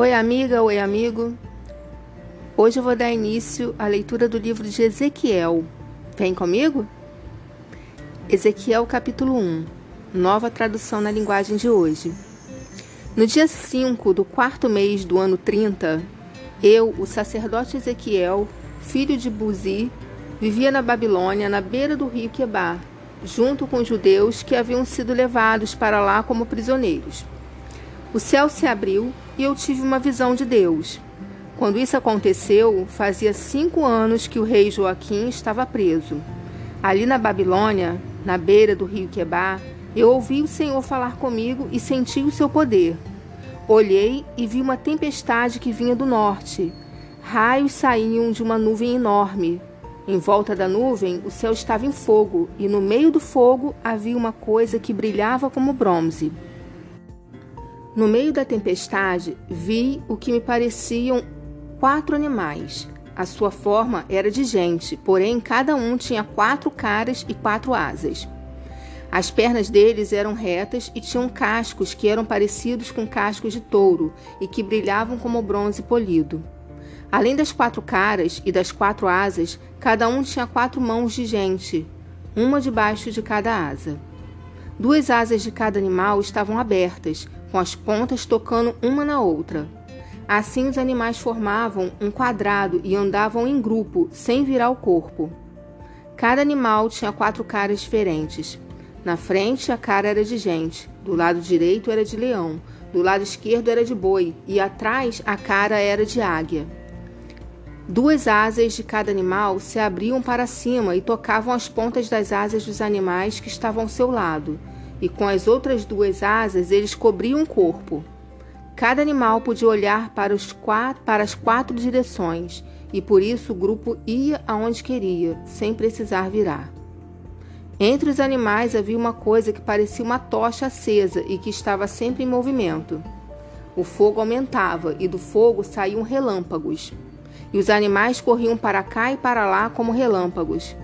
Oi, amiga, oi, amigo. Hoje eu vou dar início à leitura do livro de Ezequiel. Vem comigo? Ezequiel, capítulo 1 nova tradução na linguagem de hoje. No dia 5 do quarto mês do ano 30, eu, o sacerdote Ezequiel, filho de Buzi, vivia na Babilônia, na beira do rio Quebar, junto com os judeus que haviam sido levados para lá como prisioneiros. O céu se abriu e eu tive uma visão de Deus. Quando isso aconteceu, fazia cinco anos que o rei Joaquim estava preso. Ali na Babilônia, na beira do rio Quebar, eu ouvi o Senhor falar comigo e senti o seu poder. Olhei e vi uma tempestade que vinha do norte. Raios saíam de uma nuvem enorme. Em volta da nuvem, o céu estava em fogo, e no meio do fogo havia uma coisa que brilhava como bronze. No meio da tempestade, vi o que me pareciam quatro animais. A sua forma era de gente, porém cada um tinha quatro caras e quatro asas. As pernas deles eram retas e tinham cascos que eram parecidos com cascos de touro e que brilhavam como bronze polido. Além das quatro caras e das quatro asas, cada um tinha quatro mãos de gente, uma debaixo de cada asa. Duas asas de cada animal estavam abertas, com as pontas tocando uma na outra. Assim, os animais formavam um quadrado e andavam em grupo, sem virar o corpo. Cada animal tinha quatro caras diferentes. Na frente, a cara era de gente, do lado direito era de leão, do lado esquerdo era de boi e atrás a cara era de águia. Duas asas de cada animal se abriam para cima e tocavam as pontas das asas dos animais que estavam ao seu lado, e com as outras duas asas eles cobriam o corpo. Cada animal podia olhar para, quatro, para as quatro direções, e por isso o grupo ia aonde queria, sem precisar virar. Entre os animais havia uma coisa que parecia uma tocha acesa e que estava sempre em movimento. O fogo aumentava e do fogo saíam relâmpagos. E os animais corriam para cá e para lá como relâmpagos.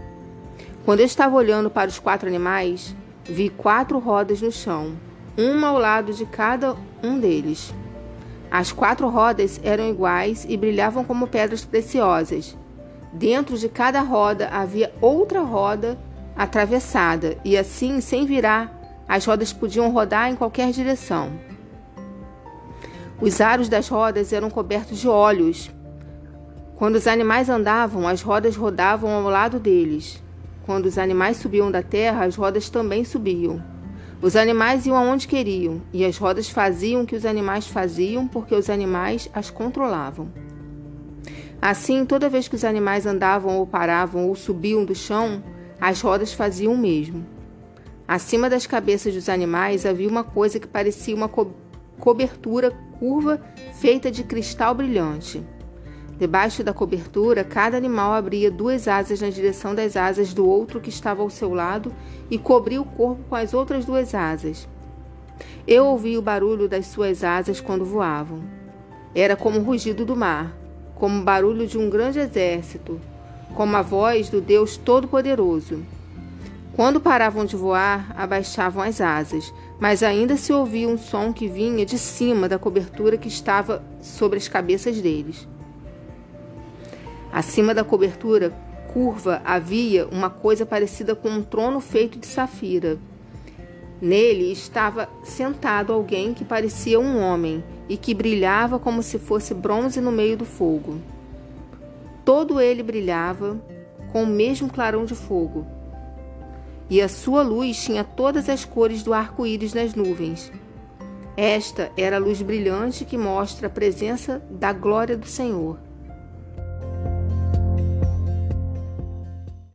Quando eu estava olhando para os quatro animais, vi quatro rodas no chão, uma ao lado de cada um deles. As quatro rodas eram iguais e brilhavam como pedras preciosas. Dentro de cada roda havia outra roda atravessada, e assim, sem virar, as rodas podiam rodar em qualquer direção. Os aros das rodas eram cobertos de óleos. Quando os animais andavam, as rodas rodavam ao lado deles. Quando os animais subiam da terra, as rodas também subiam. Os animais iam aonde queriam, e as rodas faziam o que os animais faziam porque os animais as controlavam. Assim, toda vez que os animais andavam ou paravam ou subiam do chão, as rodas faziam o mesmo. Acima das cabeças dos animais havia uma coisa que parecia uma co cobertura curva feita de cristal brilhante. Debaixo da cobertura, cada animal abria duas asas na direção das asas do outro que estava ao seu lado e cobria o corpo com as outras duas asas. Eu ouvi o barulho das suas asas quando voavam. Era como o rugido do mar, como o barulho de um grande exército, como a voz do Deus Todo-Poderoso. Quando paravam de voar, abaixavam as asas, mas ainda se ouvia um som que vinha de cima da cobertura que estava sobre as cabeças deles. Acima da cobertura curva havia uma coisa parecida com um trono feito de safira. Nele estava sentado alguém que parecia um homem e que brilhava como se fosse bronze no meio do fogo. Todo ele brilhava com o mesmo clarão de fogo, e a sua luz tinha todas as cores do arco-íris nas nuvens. Esta era a luz brilhante que mostra a presença da glória do Senhor.